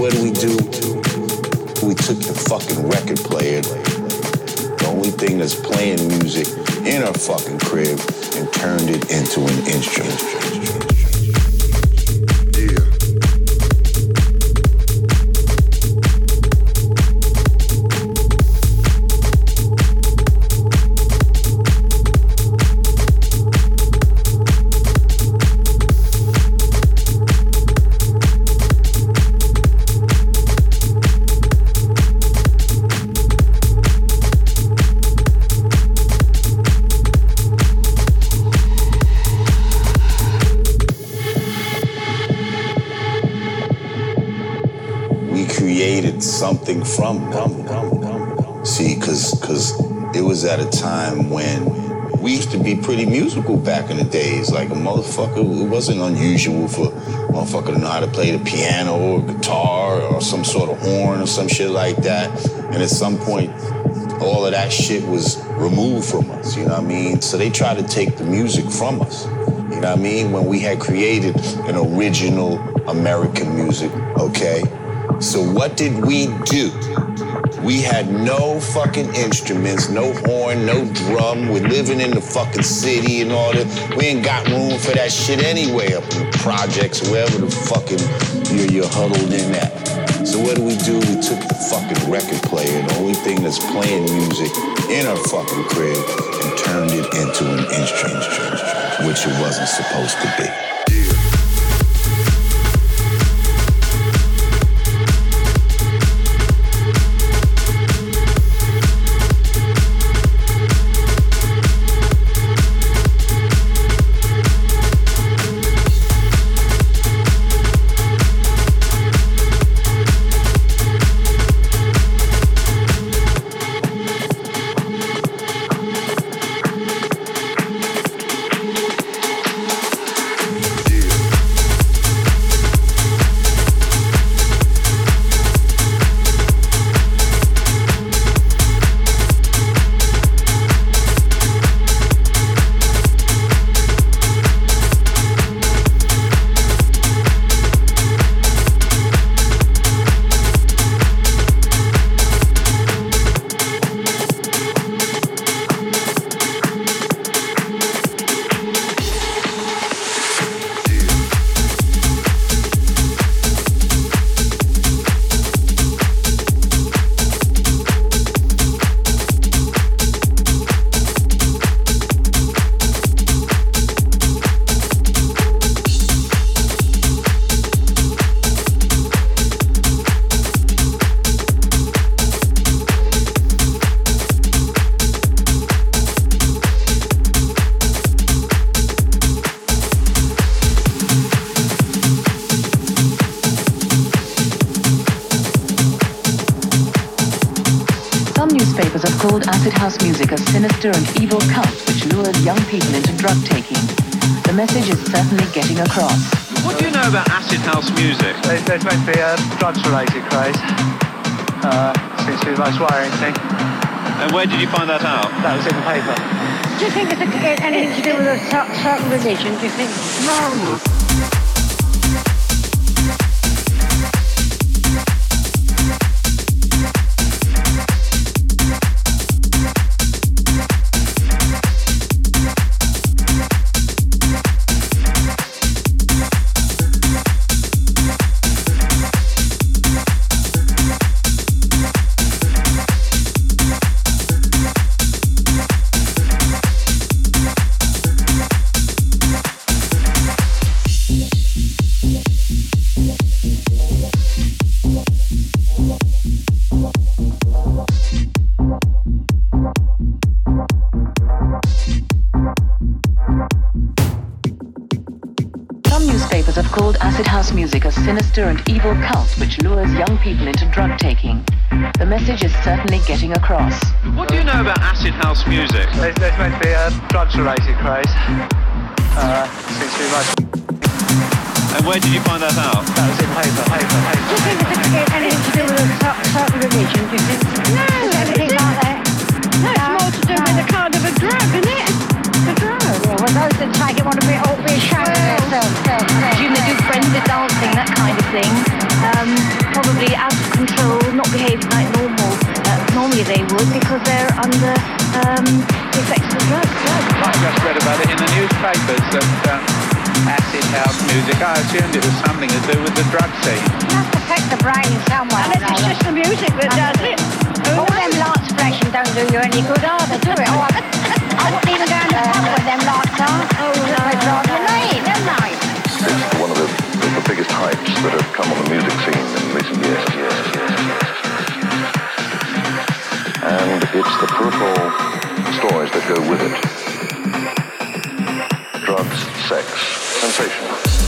what do we do? We took the fucking record player, the only thing that's playing music in our fucking crib, and turned it into an instrument. Something from them. See, because because it was at a time when we used to be pretty musical back in the days. Like a motherfucker, it wasn't unusual for a motherfucker to know how to play the piano or guitar or some sort of horn or some shit like that. And at some point, all of that shit was removed from us, you know what I mean? So they tried to take the music from us, you know what I mean? When we had created an original American music, okay? So what did we do? We had no fucking instruments, no horn, no drum. We're living in the fucking city and all that. We ain't got room for that shit anyway up in the projects, wherever the fucking you're, you're huddled in at. So what do we do? We took the fucking record player, the only thing that's playing music in our fucking crib, and turned it into an instrument, which it wasn't supposed to be. And where did you find that out? That was in the paper. Do you think it's anything to do with a certain religion, do you think? No. Evil cult which lures young people into drug taking. The message is certainly getting across. What do you know about acid house music? There's, there's meant to be a drugs-related craze. Uh, seems to be much. And where did you find that out? That was in paper, paper, paper. Do you think it's anything to do with a certain religion, do you think? No, anything like that? No, it's more to do with a kind of a drug, isn't it? Those that take it want to be all be ashamed of themselves. Presume they do frenzied dancing, that kind of thing. Um, probably out of control, not behaving like normal, uh, normally they would because they're under um, the effects of drugs. drugs. I just read about it in the newspapers that um, acid house music, I assumed it was something to do with the drug scene. It must affect the brain somewhere. Unless it's just the music that does it. All them lights flashing don't do you any good either, do it? I, I wouldn't even go in the pub with them lights on. No. They drive you mad, don't they? It's one of the, the biggest hypes that have come on the music scene in recent years. And it's the peripheral stories that go with it. Drugs, sex, sensation.